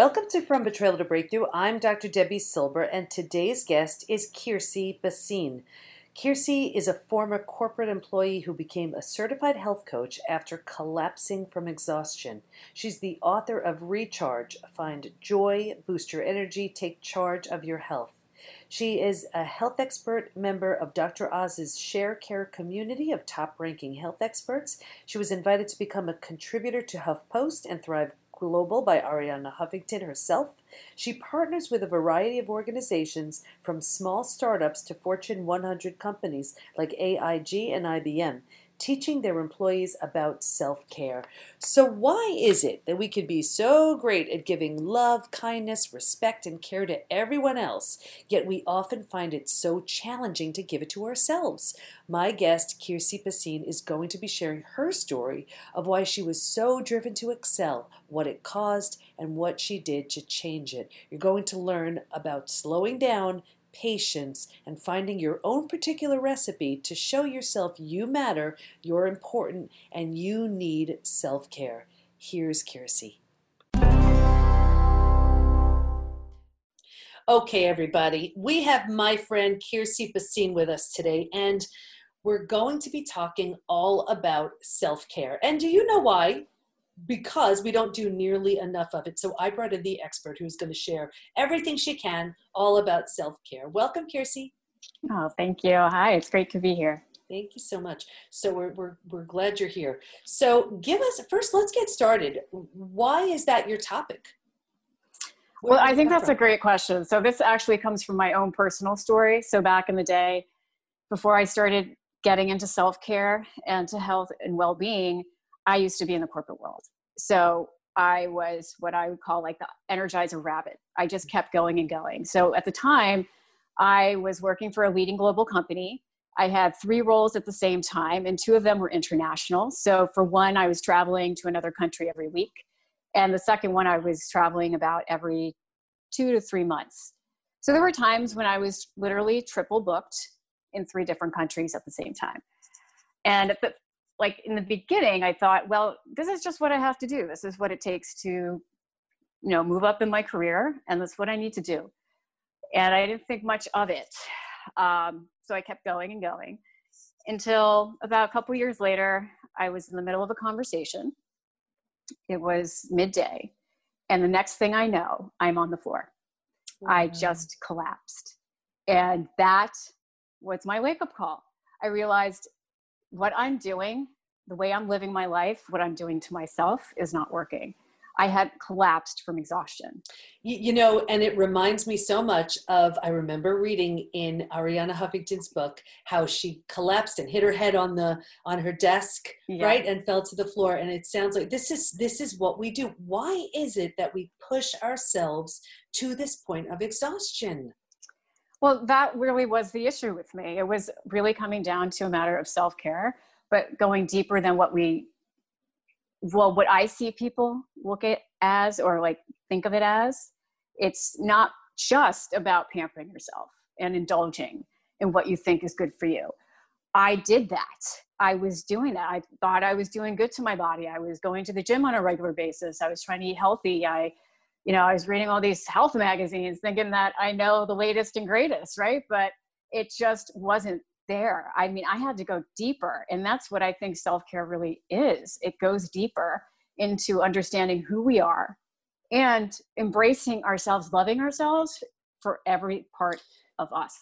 Welcome to From Betrayal to Breakthrough. I'm Dr. Debbie Silber, and today's guest is Kiersey Basine. Kiersey is a former corporate employee who became a certified health coach after collapsing from exhaustion. She's the author of Recharge Find Joy, Boost Your Energy, Take Charge of Your Health. She is a health expert member of Dr. Oz's Sharecare community of top ranking health experts. She was invited to become a contributor to HuffPost and Thrive Global by Arianna Huffington herself. She partners with a variety of organizations from small startups to Fortune 100 companies like AIG and IBM teaching their employees about self care. So, why is it that we can be so great at giving love, kindness, respect, and care to everyone else, yet we often find it so challenging to give it to ourselves? My guest, Kiersey Basine, is going to be sharing her story of why she was so driven to excel, what it caused, and what she did to change it. You're going to learn about slowing down patience, and finding your own particular recipe to show yourself you matter, you're important, and you need self care. Here's Kiersey. Okay, everybody, we have my friend Kiersey Basine with us today, and we're going to be talking all about self care. And do you know why? Because we don't do nearly enough of it. So I brought in the expert who's going to share everything she can all about self care. Welcome, Kiersey. Oh, thank you. Hi, it's great to be here. Thank you so much. So we're, we're, we're glad you're here. So give us, first, let's get started. Why is that your topic? Where well, I think that's from? a great question. So this actually comes from my own personal story. So back in the day, before I started getting into self care and to health and well being, I used to be in the corporate world. So I was what I would call like the energizer rabbit. I just kept going and going. So at the time, I was working for a leading global company. I had three roles at the same time, and two of them were international. So for one, I was traveling to another country every week. And the second one, I was traveling about every two to three months. So there were times when I was literally triple booked in three different countries at the same time. And at the like in the beginning i thought well this is just what i have to do. This is what it takes to you know move up in my career and that's what i need to do. And i didn't think much of it. Um, so i kept going and going until about a couple years later i was in the middle of a conversation. It was midday and the next thing i know i'm on the floor. Wow. i just collapsed. And that was my wake up call. I realized what I'm doing, the way I'm living my life, what I'm doing to myself is not working. I had collapsed from exhaustion. You, you, know, and it reminds me so much of I remember reading in Arianna Huffington's book how she collapsed and hit her head on the on her desk, yeah. right, and fell to the floor. And it sounds like this is this is what we do. Why is it that we push ourselves to this point of exhaustion? Well, that really was the issue with me. It was really coming down to a matter of self care, but going deeper than what we, well, what I see people look at as or like think of it as. It's not just about pampering yourself and indulging in what you think is good for you. I did that. I was doing that. I thought I was doing good to my body. I was going to the gym on a regular basis. I was trying to eat healthy. I you know, I was reading all these health magazines thinking that I know the latest and greatest, right? But it just wasn't there. I mean, I had to go deeper. And that's what I think self care really is it goes deeper into understanding who we are and embracing ourselves, loving ourselves for every part of us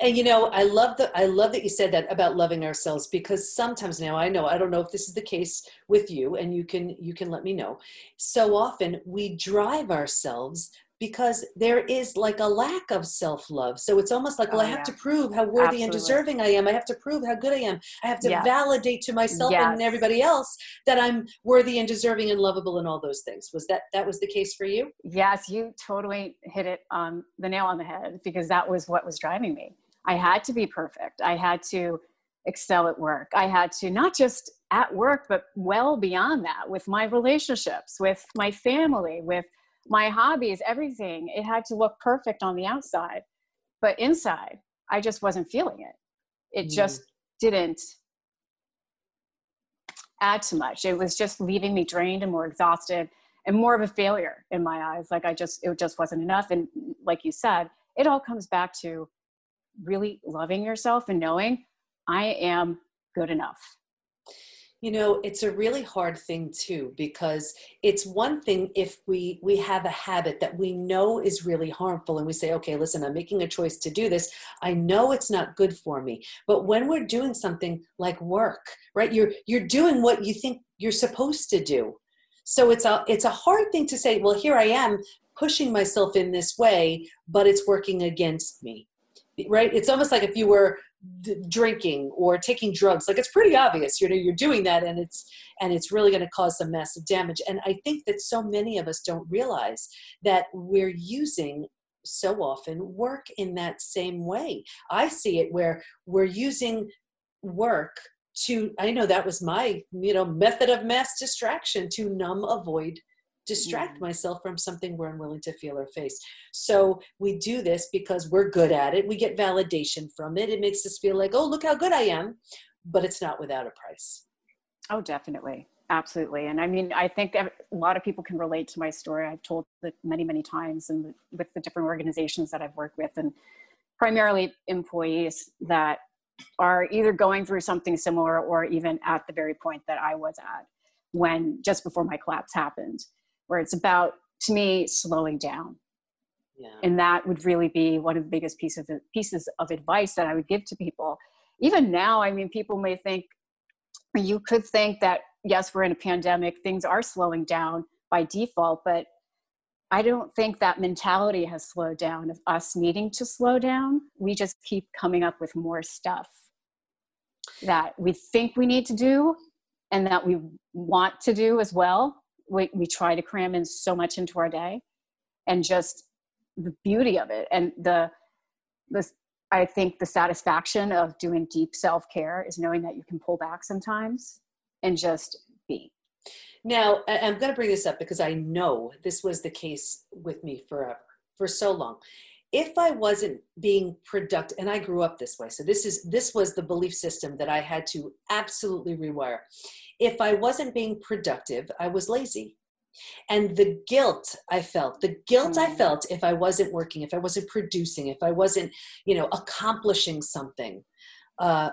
and you know i love that i love that you said that about loving ourselves because sometimes now i know i don't know if this is the case with you and you can you can let me know. So often we drive ourselves because there is like a lack of self-love so it's almost like well oh, i have yeah. to prove how worthy Absolutely. and deserving i am i have to prove how good i am i have to yes. validate to myself yes. and everybody else that i'm worthy and deserving and lovable and all those things was that that was the case for you yes you totally hit it on the nail on the head because that was what was driving me i had to be perfect i had to excel at work i had to not just at work but well beyond that with my relationships with my family with my hobbies, everything, it had to look perfect on the outside. But inside, I just wasn't feeling it. It mm. just didn't add too much. It was just leaving me drained and more exhausted. and more of a failure in my eyes like i just it just wasn't enough and like you said it all comes back to really loving yourself and knowing i am good enough you know it's a really hard thing too because it's one thing if we we have a habit that we know is really harmful and we say okay listen i'm making a choice to do this. I know it's not good for me. But when we're doing something like work right you're you're doing what you think you're supposed to do. So it's a it's a hard thing to say well here i am pushing myself in this way but it's working against me. Right? It's almost like if you were d- drinking or taking drugs. Like it's pretty obvious you know you're doing that and it's and it's really going to cause some massive damage. And i think that so many of us don't realize that we're using so often work in that same way. I see it where we're using work to i know that was my you know method of mass distraction to numb avoid distract mm. myself from something we're unwilling to feel or face. So we do this because we're good at it. We get validation from it. It makes us feel like, oh, look how good I am. But it's not without a price. Oh, definitely. Absolutely. And I mean, I think a lot of people can relate to my story. I've told it many, many times and with the different organizations that I've worked with and primarily employees that are either going through something similar or even at the very point that I was at when just before my collapse happened where it's about to me slowing down. Yeah. and that would really be one of the biggest piece of, pieces of advice that i would give to people. Even now i mean people may think you could think that yes we're in a pandemic things are slowing down by default but i don't think that mentality has slowed down of us needing to slow down. We just keep coming up with more stuff that we think we need to do and that we want to do as well we, we try to cram in so much into our day and just the beauty of it and the this i think the satisfaction of doing deep self-care is knowing that you can pull back sometimes and just be. Now i'm going to bring this up because i know this was the case with me forever for so long if i wasn't being productive and i grew up this way so this is this was the belief system that i had to absolutely rewire if I wasn't being productive, I was lazy. And the guilt I felt, the guilt I mm. felt if I wasn't working, if I wasn't producing, if I wasn't, you know, accomplishing something, uh,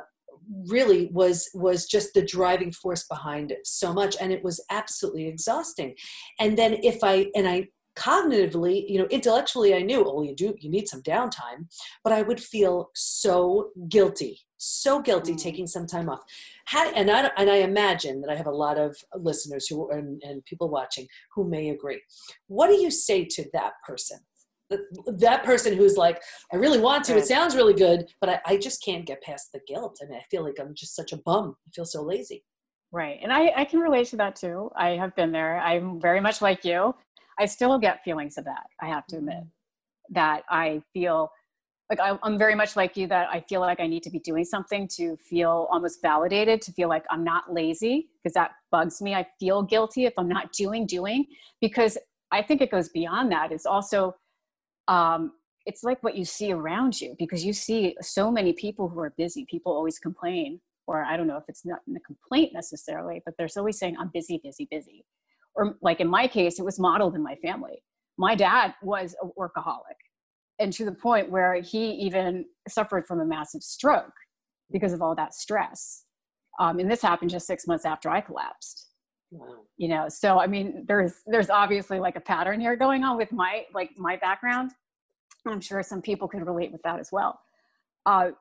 really was was just the driving force behind it so much and it was absolutely exhausting and then if i and i cognitively you know intellectually i knew oh you do you need some downtime but i would feel so guilty so guilty mm. taking some time off how, and I and I imagine that I have a lot of listeners who and, and people watching who may agree. What do you say to that person? that person who's like, I really want to, it sounds really good, but I, I, just can't get past the guilt. I mean, I feel like I'm just such a bum. I feel so lazy. Right. And I, I can relate to that too. I have been there. I'm very much like you. I still get feelings of that, I have to admit, mm-hmm. that I feel like I, am very much like you that I feel like I need to be doing something to feel almost validated, to feel like I'm not lazy because that bugs me. I feel guilty if I'm not doing doing because I think it goes beyond that. It's also um, it's like what you see around you because you see so many people who are busy. People always complain, or I don't know if it's not a complaint necessarily, but they're always saying I'm busy, busy, busy. Or like in my case, it was modeled in my family. My dad was a workaholic and to the point where he even suffered from a massive stroke because of all that stress. Um, and this happened just six months after I collapsed. Wow. You know, so I mean, there's there's obviously like a pattern here going on with my like my background. I'm sure some people could relate with that as well. Uh,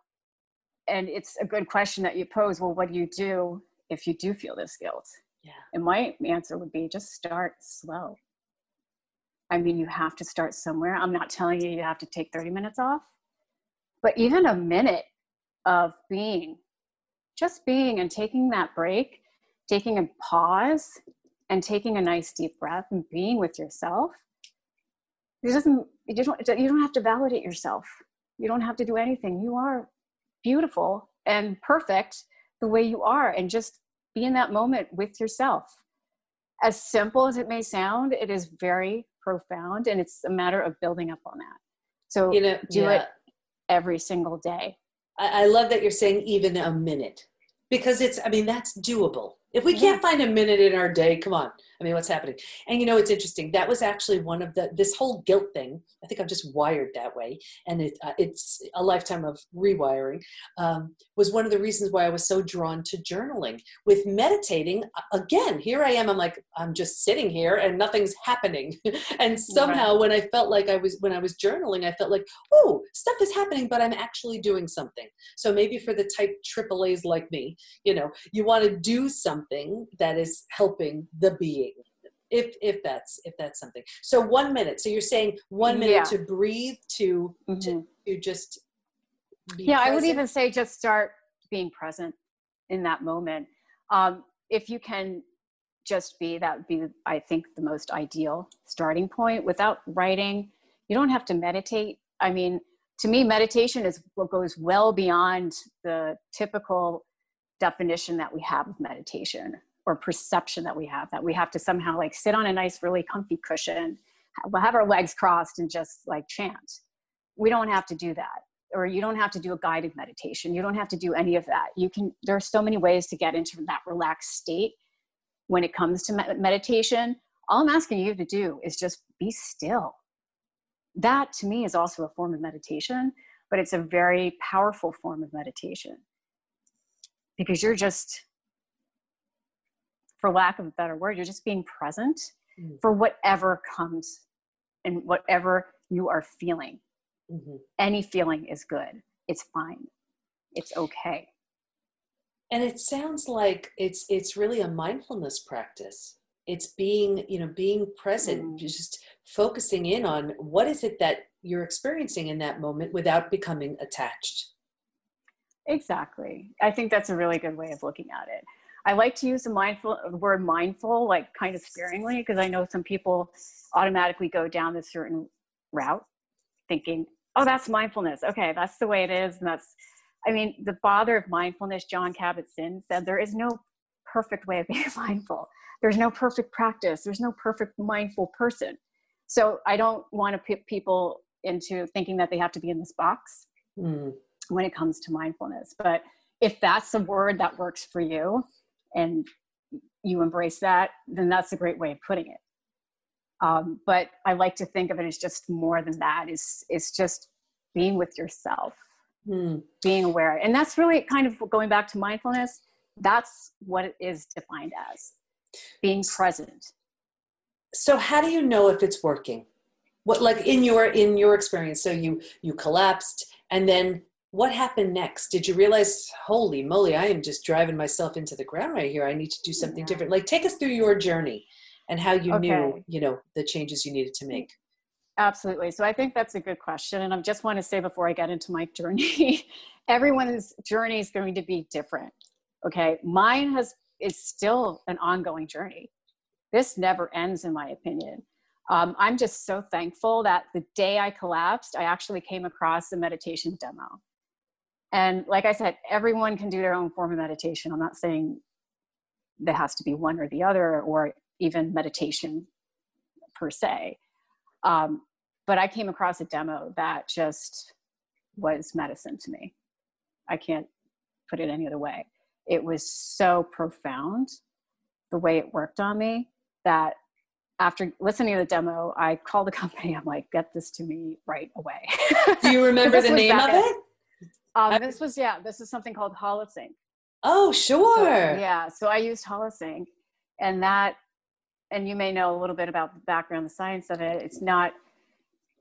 and it's a good question that you pose. Well, what do you do if you do feel this guilt? Yeah. And my answer would be just start slow. I mean, you have to start somewhere. I'm not telling you you have to take 30 minutes off, but even a minute of being, just being and taking that break, taking a pause and taking a nice deep breath and being with yourself. It doesn't, you don't, you don't have to validate yourself. You don't have to do anything. You are beautiful and perfect the way you are and just be in that moment with yourself. As simple as it may sound, it is very profound and it's a matter of building up on that so you know do yeah. it every single day I, I love that you're saying even a minute because it's i mean that's doable if we can't find a minute in our day come on I mean, what's happening? And you know, it's interesting. That was actually one of the this whole guilt thing. I think I'm just wired that way, and it, uh, it's a lifetime of rewiring. Um, was one of the reasons why I was so drawn to journaling. With meditating, again, here I am. I'm like, I'm just sitting here and nothing's happening. and somehow, right. when I felt like I was when I was journaling, I felt like, oh, stuff is happening, but I'm actually doing something. So maybe for the type AAA's like me, you know, you want to do something that is helping the being if if that's if that's something so one minute so you're saying one minute yeah. to breathe to mm-hmm. to, to just yeah present. i would even say just start being present in that moment um, if you can just be that would be i think the most ideal starting point without writing you don't have to meditate i mean to me meditation is what goes well beyond the typical definition that we have of meditation or perception that we have that we have to somehow like sit on a nice really comfy cushion have our legs crossed and just like chant. We don't have to do that or you don't have to do a guided meditation. You don't have to do any of that. You can there are so many ways to get into that relaxed state when it comes to meditation. All i'm asking you to do is just be still. That to me is also a form of meditation but it's a very powerful form of meditation because you're just for lack of a better word, you're just being present mm-hmm. for whatever comes and whatever you are feeling. Mm-hmm. Any feeling is good. It's fine. It's okay. And it sounds like it's it's really a mindfulness practice. It's being, you know, being present, mm. just focusing in on what is it that you're experiencing in that moment without becoming attached. Exactly. I think that's a really good way of looking at it. I like to use the mindful the word mindful like kind of sparingly because I know some people automatically go down this certain route thinking, oh, that's mindfulness. Okay, that's the way it is. And that's, I mean, the father of mindfulness, Jon Kabat-Zinn, said there is no perfect way of being mindful. There's no perfect practice. There's no perfect mindful person. So I don't want to put people into thinking that they have to be in this box mm. When it comes to mindfulness. But if that's a word that works for you, and you embrace that, then that's a great way of putting it. Um, but I like to think of it as just more than that. Is is just being with yourself, hmm. being aware, and that's really kind of going back to mindfulness. That's what it is defined as being present. So, how do you know if it's working? What, like in your in your experience? So you you collapsed, and then what happened next? Did you realize, holy moly, I am just driving myself into the ground right here. I need to do something yeah. different. Like, take us through your journey and how you okay. knew, you know, the changes you needed to make. Absolutely. So I think that's a good question. And I just want to say before I get into my journey, everyone's journey is going to be different. Okay. Mine has is still an ongoing journey. This never ends, in my opinion. Um, I'm just so thankful that the day I collapsed, I actually came across a meditation demo. And like I said, everyone can do their own form of meditation. I'm not saying there has to be one or the other, or even meditation per se. Um, but I came across a demo that just was medicine to me. I can't put it any other way. It was so profound the way it worked on me that after listening to the demo, I called the company. I'm like, get this to me right away. Do you remember the name of it? Um, this was yeah, this is something called Holosync. Oh, sure. So, yeah, so I used Holosync, and that, and you may know a little bit about the background, the science of it. It's not.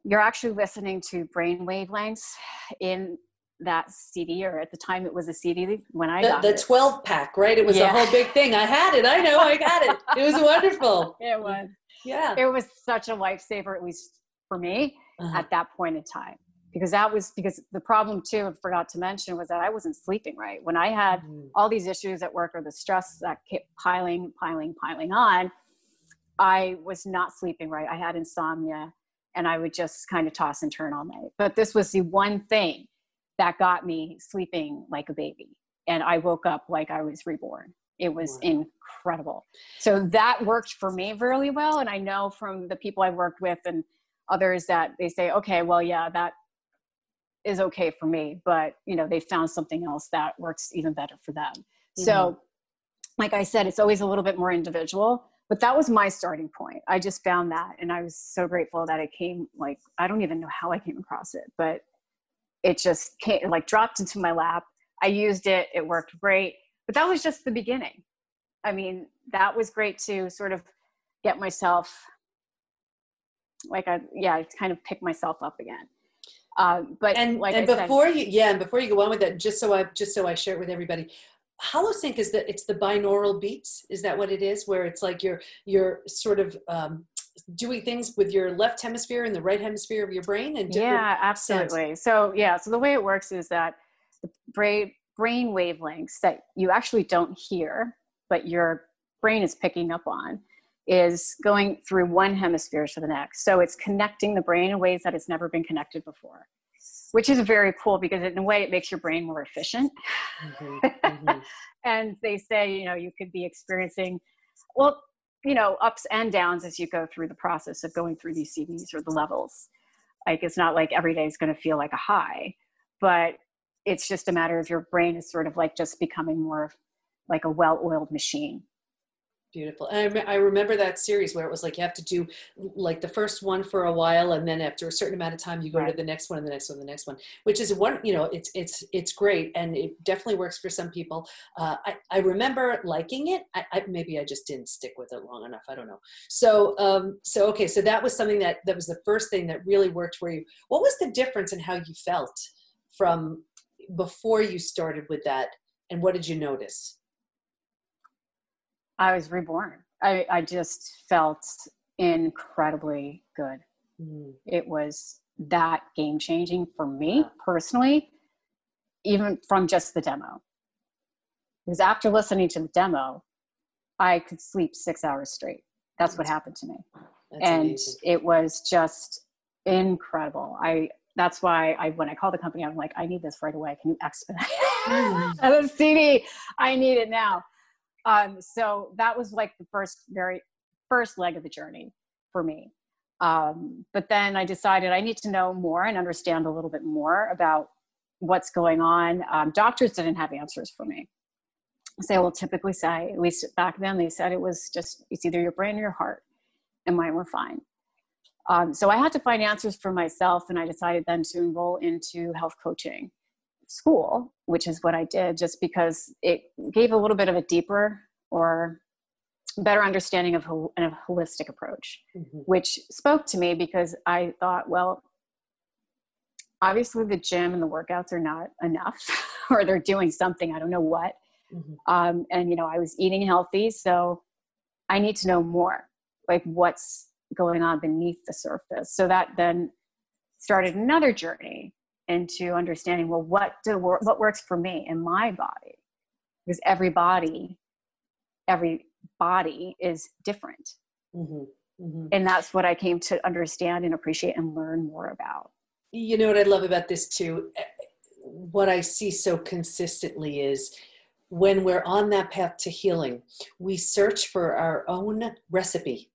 You're actually listening to brain wavelengths in that CD, or at the time it was a CD when I the, got the it. 12 pack, right? It was yeah. a whole big thing. I had it. I know. I got it. It was wonderful. it was. Yeah. It was such a lifesaver, at least for me, uh-huh. at that point in time because that was because the problem too I forgot to mention was that I wasn't sleeping right. When I had mm-hmm. all these issues at work or the stress that kept piling piling piling on I was not sleeping right. I had insomnia and I would just kind of toss and turn all night. But this was the one thing that got me sleeping like a baby. And I woke up like I was reborn. It was wow. incredible. So that worked for me really well. And I know from the people I've worked with and others that they say okay well yeah that is okay for me but you know they found something else that works even better for them mm-hmm. so like i said it's always a little bit more individual but that was my starting point. I just found that, and I was so grateful that it came. Like I don't even know how I came across it, but it just came like dropped into my lap. I used it. It worked great. But that was just the beginning. I mean, that was great to sort of get myself like I yeah, kind of pick myself up again. Um, but and like and I before said, you yeah, and before you go on with that, just so I just so I share it with everybody, Holosync is that it's the binaural beats. Is that what it is? Where it's like you're you're sort of um, doing things with your left hemisphere and the right hemisphere of your brain and yeah absolutely so yeah so the way it works is that the brain brain wavelengths that you actually don't hear but your brain is picking up on is going through one hemisphere to the next so it's connecting the brain in ways that it's never been connected before which is very cool because in a way it makes your brain more efficient mm-hmm. Mm-hmm. and they say you know you could be experiencing well you know ups and downs as you go through the process of going through these CDs or the levels. Like it's not like every day is going to feel like a high, but it's just a matter of your brain is sort of like just becoming more like a well-oiled machine Beautiful. And I, I, remember that series where it was like you have to do like the first one for a while, and then after a certain amount of time, you go right. to the next one, and the next one, and the next one. Which is one, you know, it's it's it's great, and it definitely works for some people. Uh, I I remember liking it. I, I, maybe I just didn't stick with it long enough. I don't know. So um so okay, so that was something that that was the first thing that really worked for you. What was the difference in how you felt from before you started with that, and what did you notice? I was reborn. I, I just felt incredibly good. Mm. It was that game changing for me personally, even from just the demo. Because after listening to the demo, I could sleep six hours straight. That's what happened to me. That's and amazing. it was just incredible. I that's why I when I called the company, I'm like, I need this right away. Can you expedite mm. the CD? I need it now. Um, so that was like the first very first leg of the journey for me. Um, but then I decided I need to know more and understand a little bit more about what's going on. Um, doctors didn't have answers for me. So they will typically say, at least back then, they said it was just it's either your brain or your heart, and mine were fine. Um, so I had to find answers for myself, and I decided then to enroll into health coaching school, which is what I did, just because it gave a little bit of a deeper or better understanding of, a holistic approach, mm-hmm. which spoke to me because I thought, well, obviously the gym and the workouts are not enough, or they're doing something, I don't know what. Mm-hmm. Um, and, you know, I was eating healthy, so I need to know more, like what's going on beneath the surface. So that then started another journey into understanding well what do what works for me in my body because every body every body is different mm-hmm. Mm-hmm. and that's what i came to understand and appreciate and learn more about you know what i love about this too eh, what i see so consistently is when we're on that path to healing we search for our own recipe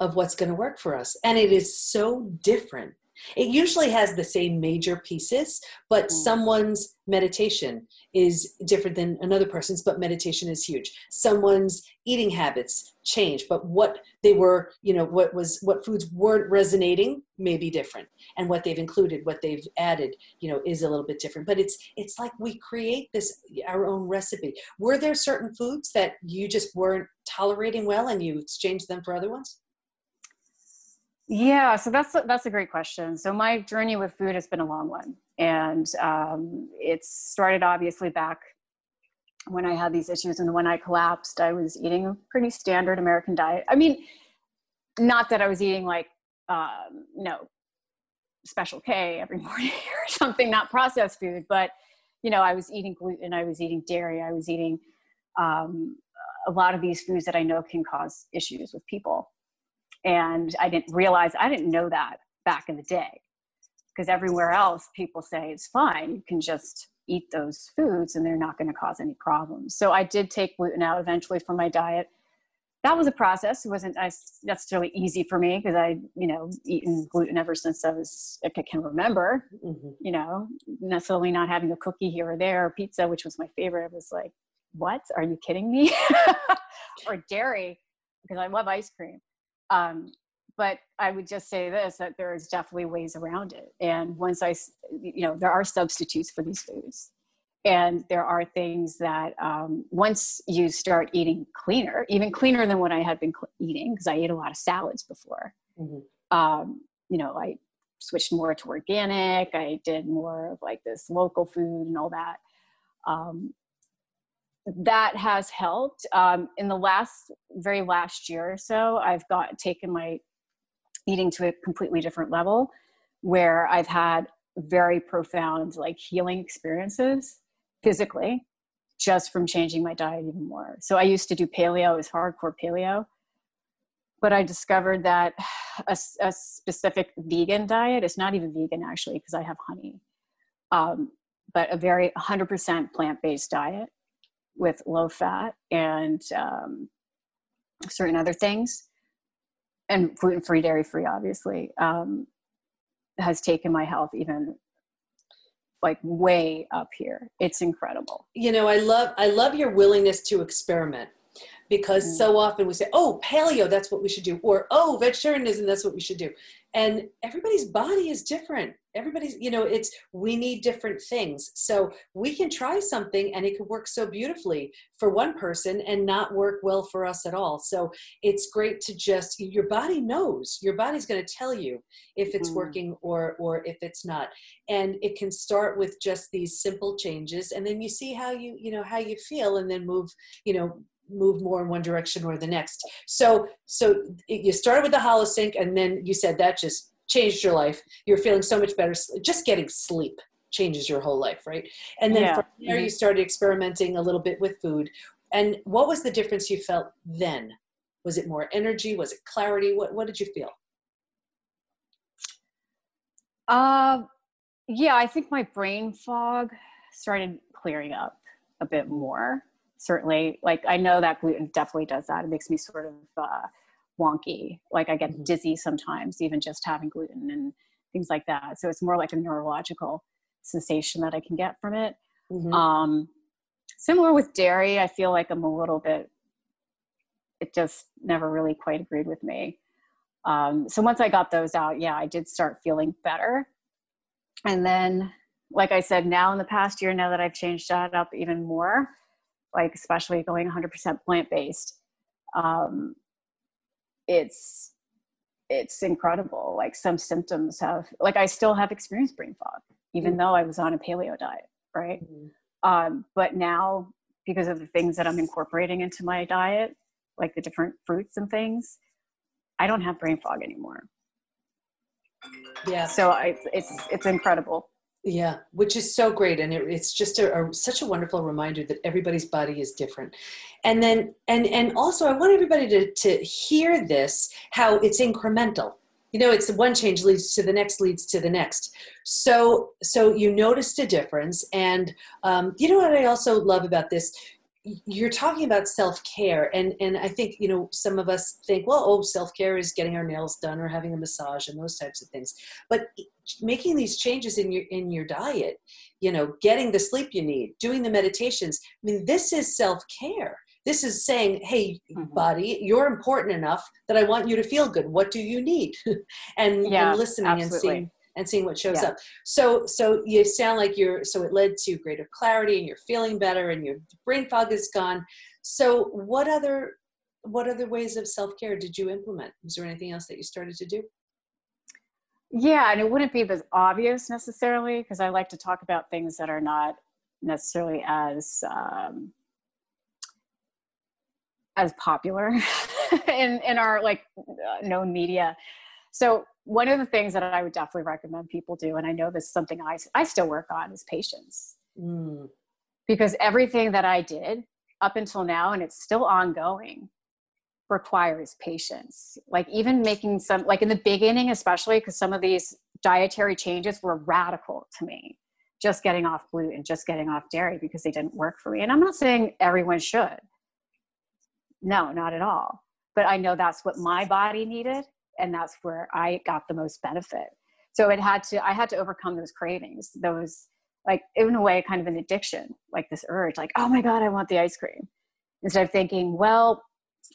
of what's going to work for us and it is so different it usually has the same major pieces, but mm. someone's meditation is different than another person's, but meditation is huge. Someone's eating habits change, but what they were, you know, what was what foods weren't resonating may be different. And what they've included, what they've added, you know, is a little bit different. But it's it's like we create this our own recipe. Were there certain foods that you just weren't tolerating well and you exchanged them for other ones? Yeah, so that's that's a great question. So my journey with food has been a long one, and um, it started obviously back when I had these issues, and when I collapsed, I was eating a pretty standard American diet. I mean, not that I was eating like um, you know Special K every morning or something, not processed food, but you know, I was eating gluten, I was eating dairy, I was eating um, a lot of these foods that I know can cause issues with people and I didn't realize, I didn't know that back in the day. Because everywhere else, people say it's fine. You can just eat those foods and they're not going to cause any problems. So I did take gluten out eventually from my diet. That was a process. It wasn't necessarily easy for me because I, you know, eaten gluten ever since I was, I can remember, mm-hmm. you know, necessarily not having a cookie here or there, or pizza, which was my favorite. I was like, what? Are you kidding me? or dairy because I love ice cream. Um, but I would just say this that there's definitely ways around it. And once I, you know, there are substitutes for these foods. And there are things that um, once you start eating cleaner, even cleaner than what I had been cl- eating, because I ate a lot of salads before, mm-hmm. um, you know, I switched more to organic. I did more of like this local food and all that. Um, that has helped. Um, in the last, very last year or so, I've got taken my eating to a completely different level where I've had very profound like healing experiences physically just from changing my diet even more. So I used to do paleo, it was hardcore paleo. But I discovered that a, a specific vegan diet is not even vegan actually, because I have honey, um, but a very 100% plant based diet with low fat and um, certain other things and gluten free, dairy free, obviously, um, has taken my health even like way up here. It's incredible. You know, I love I love your willingness to experiment because mm. so often we say, "Oh, paleo, that's what we should do," or "Oh, vegetarianism, that's what we should do," and everybody's body is different. Everybody's you know it's we need different things. So we can try something and it could work so beautifully for one person and not work well for us at all. So it's great to just your body knows. Your body's going to tell you if it's mm. working or or if it's not. And it can start with just these simple changes and then you see how you you know how you feel and then move you know move more in one direction or the next. So so you started with the Holosync, and then you said that just changed your life. You're feeling so much better. Just getting sleep changes your whole life, right? And then yeah. from there, you started experimenting a little bit with food. And what was the difference you felt then? Was it more energy? Was it clarity? What What did you feel? Uh, yeah, I think my brain fog started clearing up a bit more certainly like i know that gluten definitely does that. It makes me sort of uh, wonky. Like i get mm-hmm. dizzy sometimes even just having gluten and things like that. So it's more like a neurological sensation that i can get from it. Mm-hmm. um, similar with dairy i feel like i'm a little bit it just never really quite agreed with me. Um, so once i got those out yeah i did start feeling better. And then like i said now in the past year now that i've changed that up even more like especially going 100% plant-based um, it's it's incredible. Like some symptoms have like i still have experienced brain fog even mm-hmm. though i was on a paleo diet right? Mm-hmm. um, but now because of the things that i'm incorporating into my diet like the different fruits and things i don't have brain fog anymore. Yeah. So I, it's it's incredible yeah, which is so great, and it, it's just a, a, such a wonderful reminder that everybody's body is different, and then and and also I want everybody to to hear this how it's incremental. You know, it's one change leads to the next, leads to the next. So so you noticed a difference, and um, you know what I also love about this you're talking about self-care and and i think you know some of us think well oh self-care is getting our nails done or having a massage and those types of things but making these changes in your in your diet you know getting the sleep you need doing the meditations i mean this is self-care this is saying hey mm-hmm. body you're important enough that i want you to feel good what do you need and, yeah, and listening absolutely. and seeing and seeing what shows yeah. up. So so you sound like you're so it led to greater clarity and you're feeling better and your brain fog is gone. So what other what other ways of self-care did you implement? Was there anything else that you started to do? Yeah, and it wouldn't be as obvious necessarily because I like to talk about things that are not necessarily as um, as popular in in our like known media. So one of the things that I would definitely recommend people do, and I know this is something I, I still work on, is patience. Mm. Because everything that I did up until now, and it's still ongoing, requires patience. Like even making some, like in the beginning, especially because some of these dietary changes were radical to me. Just getting off gluten, just getting off dairy because they didn't work for me. And I'm not saying everyone should. No, not at all. But I know that's what my body needed and that's where i got the most benefit so it had to i had to overcome those cravings those like in a way kind of an addiction like this urge like oh my god i want the ice cream instead of thinking well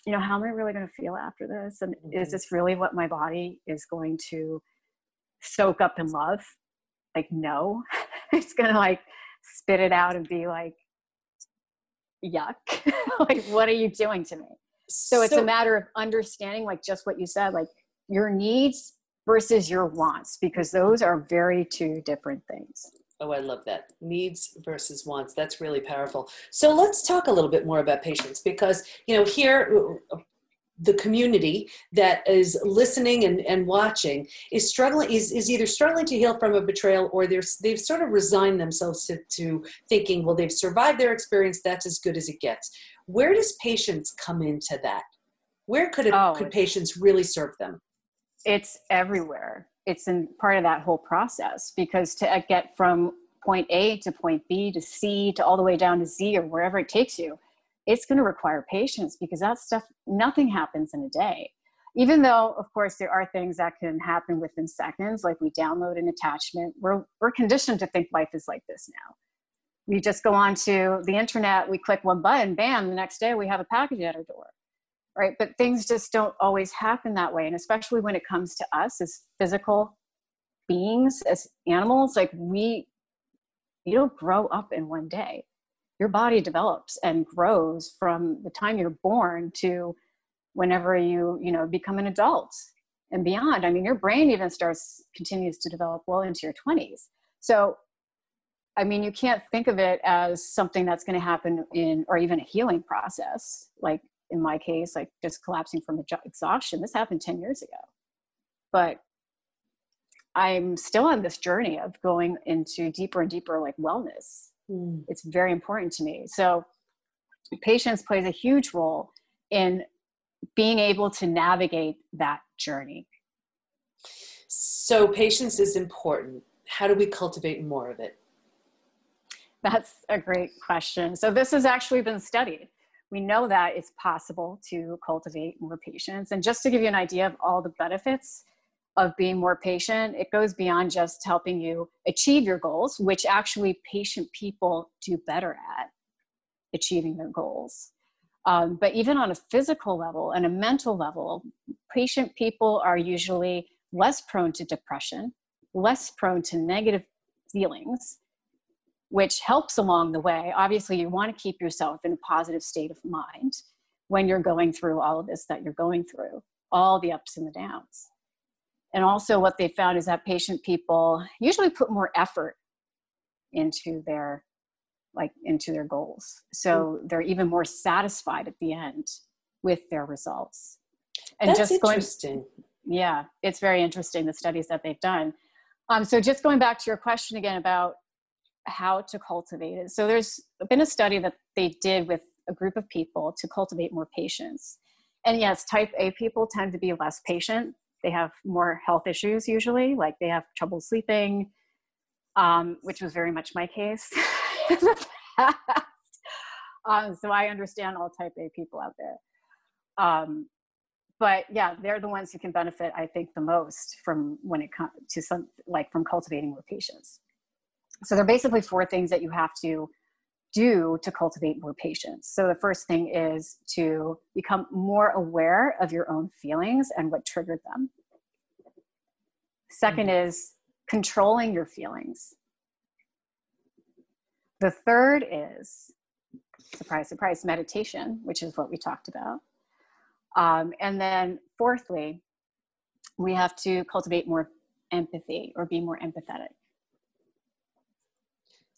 you know, how am I really going to feel after this? And mm-hmm. is this really what my body is going to soak up and love? Like, no, it's going to like spit it out and be like, yuck. like, what are you doing to me? So it's so, a matter of understanding, like just what you said, like your needs versus your wants, because those are very two different things. Oh, I love that. Needs versus wants. That's really powerful. So let's talk a little bit more about patience because, you know, here, uh, the community that is listening and, and watching is struggling is, is either struggling to heal from a betrayal or they're, they've sort of resigned themselves to, to thinking well they've survived their experience that's as good as it gets where does patience come into that where could it, oh, could patience really serve them it's everywhere it's in part of that whole process because to uh, get from point A to point B to C to all the way down to Z or wherever it takes you, it's going to require patience because that stuff, nothing happens in a day. Even though, of course, there are things that can happen within seconds, like we download an attachment, we're, we're conditioned to think life is like this now. We just go on to the internet, we click one button, bam, the next day we have a package at our door right? But things just don't always happen that way. And especially when it comes to us as physical beings, as animals, like we, you don't grow up in one day. Your body develops and grows from the time you're born to whenever you, you know, become an adult and beyond. I mean, your brain even starts, continues to develop well into your 20s. So I mean, you can't think of it as something that's going to happen in, or even a healing process. Like in my case, like just collapsing from exhaustion. This happened 10 years ago. But I'm still on this journey of going into deeper and deeper like wellness. Mm. It's very important to me. So patience plays a huge role in being able to navigate that journey. So patience is important. How do we cultivate more of it? That's a great question. So this has actually been studied we know that it's possible to cultivate more patience. And just to give you an idea of all the benefits of being more patient, it goes beyond just helping you achieve your goals, which actually patient people do better at achieving their goals. Um, but even on a physical level and a mental level, patient people are usually less prone to depression, less prone to negative feelings, which helps along the way. Obviously, you want to keep yourself in a positive state of mind when you're going through all of this that you're going through, all the ups and the downs. And also, what they found is that patient people usually put more effort into their like into their goals so mm. they're even more satisfied at the end with their results and That's just going interesting. yeah it's very interesting the studies that they've done um, so just going back to your question again about how to cultivate it. So there's been a study that they did with a group of people to cultivate more patience. And yes, type A people tend to be less patient. They have more health issues usually, like they have trouble sleeping, um, which was very much my case um, so I understand all type A people out there. Um, but yeah, they're the ones who can benefit, I think, the most from when it comes to some like from cultivating more patience. So there are basically four things that you have to do to cultivate more patience. So the first thing is to become more aware of your own feelings and what triggered them. 2nd mm-hmm. is controlling your feelings. The third is surprise, surprise, meditation, which is what we talked about. Um, and then fourthly, we have to cultivate more empathy or be more empathetic.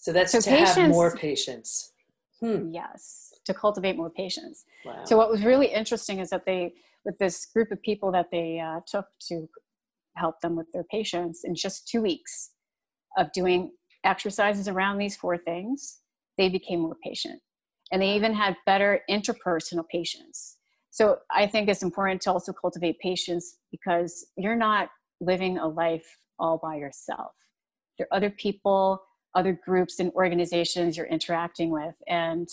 So that's so to patience, have more patience. Hmm. Yes, to cultivate more patience. Wow. So what was really interesting is that they, with this group of people that they uh, took to help them with their patience, in just two weeks of doing exercises around these four things, they became more patient, and they even had better interpersonal patience. So I think it's important to also cultivate patience because you're not living a life all by yourself. There are other people other groups and organizations you're interacting with. And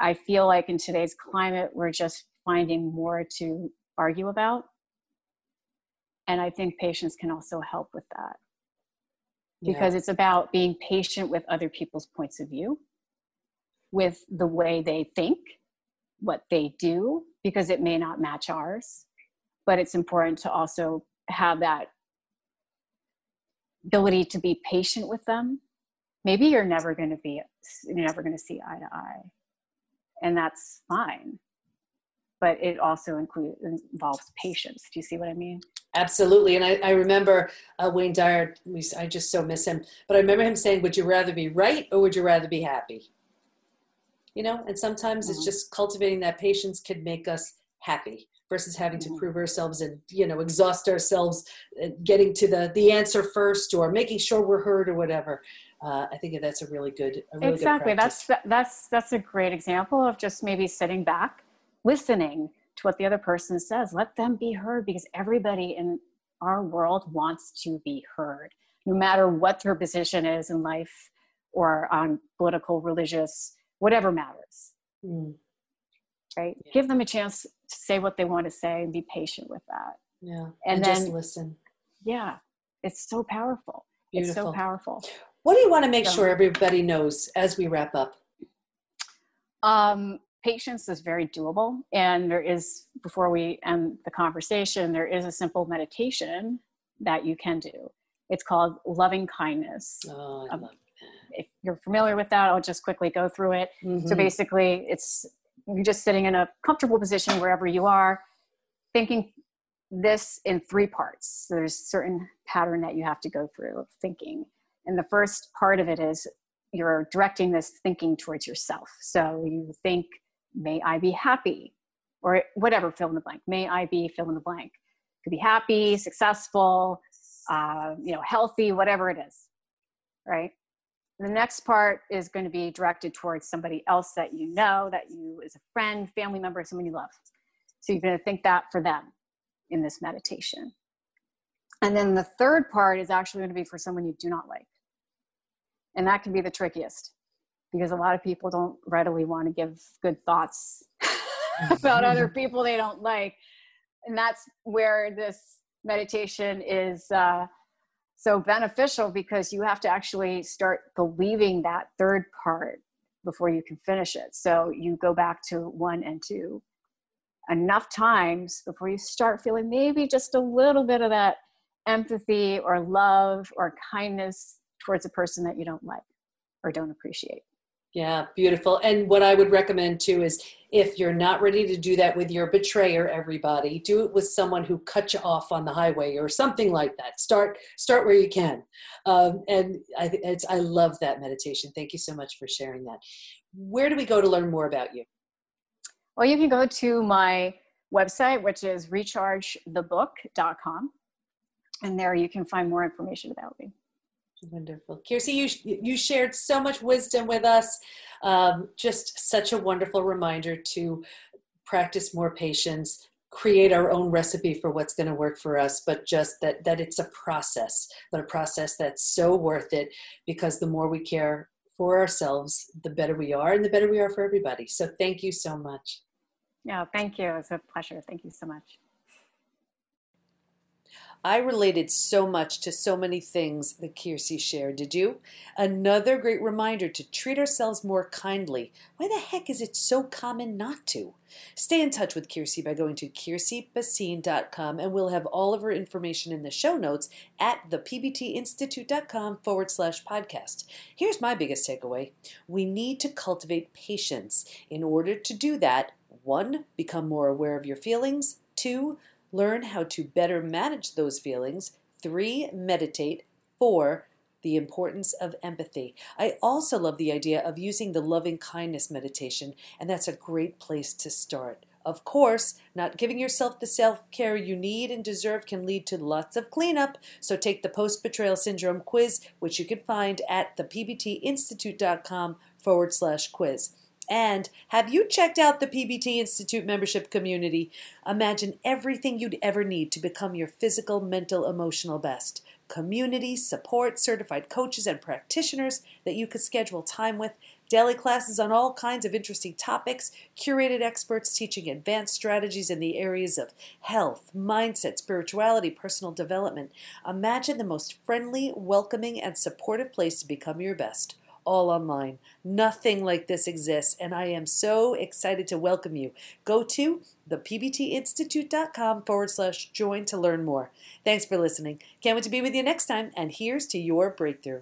I feel like in today's climate, we're just finding more to argue about. And I think patience can also help with that because yeah. it's about being patient with other people's points of view, with the way they think, what they do because it may not match ours but it's important to also have that ability to be patient with them maybe you're never going to be you're never going to see eye to eye. And that's fine. But it also includes involves patience. Do you see what i mean? Absolutely. And i, I remember uh, wayne dyer we, i just so miss him. But i remember him saying would you rather be right or would you rather be happy? You know? And sometimes mm-hmm. it's just cultivating that patience could make us happy versus having to mm-hmm. prove ourselves and you know exhaust ourselves uh, getting to the the answer first or making sure we're heard or whatever uh, i think that's a really good a really exactly. Good that's that's that's a great example of just maybe sitting back listening to what the other person says. Let them be heard because everybody in our world wants to be heard no matter what their position is in life or on political religious whatever matters. Mm. Right? Yeah. give them a chance to say what they want to say and be patient with that. Yeah. And, and then just listen. Yeah. It's so powerful. Beautiful. it's so powerful what do you want to make so, sure everybody knows as we wrap up um, patience is very doable and there is before we end the conversation there is a simple meditation that you can do it's called loving kindness oh, um, love if you're familiar with that i'll just quickly go through it mm-hmm. so basically it's you're just sitting in a comfortable position wherever you are, thinking this in three parts. There's certain pattern that you have to go through of thinking. And the first part of it is you're directing this thinking towards yourself. So you think, may I be happy? Or whatever, fill in the blank. May I be fill in the blank. Could be happy, successful, uh, you know, healthy, whatever it is. Right? The next part is going to be directed towards somebody else that you know, that you is a friend, family member, someone you love. So you're going to think that for them in this meditation. And then the third part is actually going to be for someone you do not like. And that can be the trickiest because a lot of people don't readily want to give good thoughts about other people they don't like. And that's where this meditation is uh, so beneficial because you have to actually start believing that third part before you can finish it. So you go back to one and two enough times before you start feeling maybe just a little bit of that empathy or love or kindness towards a person that you don't like or don't appreciate. Yeah, beautiful. And what I would recommend too is if you're not ready to do that with your betrayer, everybody, do it with someone who cut you off on the highway or something like that. Start start where you can. Um, and I, it's, I love that meditation. Thank you so much for sharing that. Where do we go to learn more about you? Well, you can go to my website, which is rechargethebook.com. And there you can find more information about me. Wonderful. Kiersey, you, you shared so much wisdom with us. Um, just such a wonderful reminder to practice more patience, create our own recipe for what's going to work for us, but just that, that it's a process, but a process that's so worth it because the more we care for ourselves, the better we are and the better we are for everybody. So thank you so much. Yeah, thank you. It's a pleasure. Thank you so much. I related so much to so many things that Kiersey shared. Did you? Another great reminder to treat ourselves more kindly. Why the heck is it so common not to? Stay in touch with Kiersey by going to kierseybassine.com and we'll have all of her information in the show notes at thepbtinstitute.com forward slash podcast. Here's my biggest takeaway. We need to cultivate patience. In order to do that, one, become more aware of your feelings. Two, Learn how to better manage those feelings. Three, meditate. Four, the importance of empathy. I also love the idea of using the loving kindness meditation, and that's a great place to start. Of course, not giving yourself the self care you need and deserve can lead to lots of cleanup, so take the post betrayal syndrome quiz, which you can find at thepbtinstitute.com forward slash quiz. And have you checked out the PBT Institute membership community? Imagine everything you'd ever need to become your physical, mental, emotional best. Community, support, certified coaches, and practitioners that you could schedule time with, daily classes on all kinds of interesting topics, curated experts teaching advanced strategies in the areas of health, mindset, spirituality, personal development. Imagine the most friendly, welcoming, and supportive place to become your best all online. Nothing like this exists, and I am so excited to welcome you. Go to thepbtinstitute.com forward slash join to learn more. Thanks for listening. Can't wait to be with you next time, and here's to your breakthrough.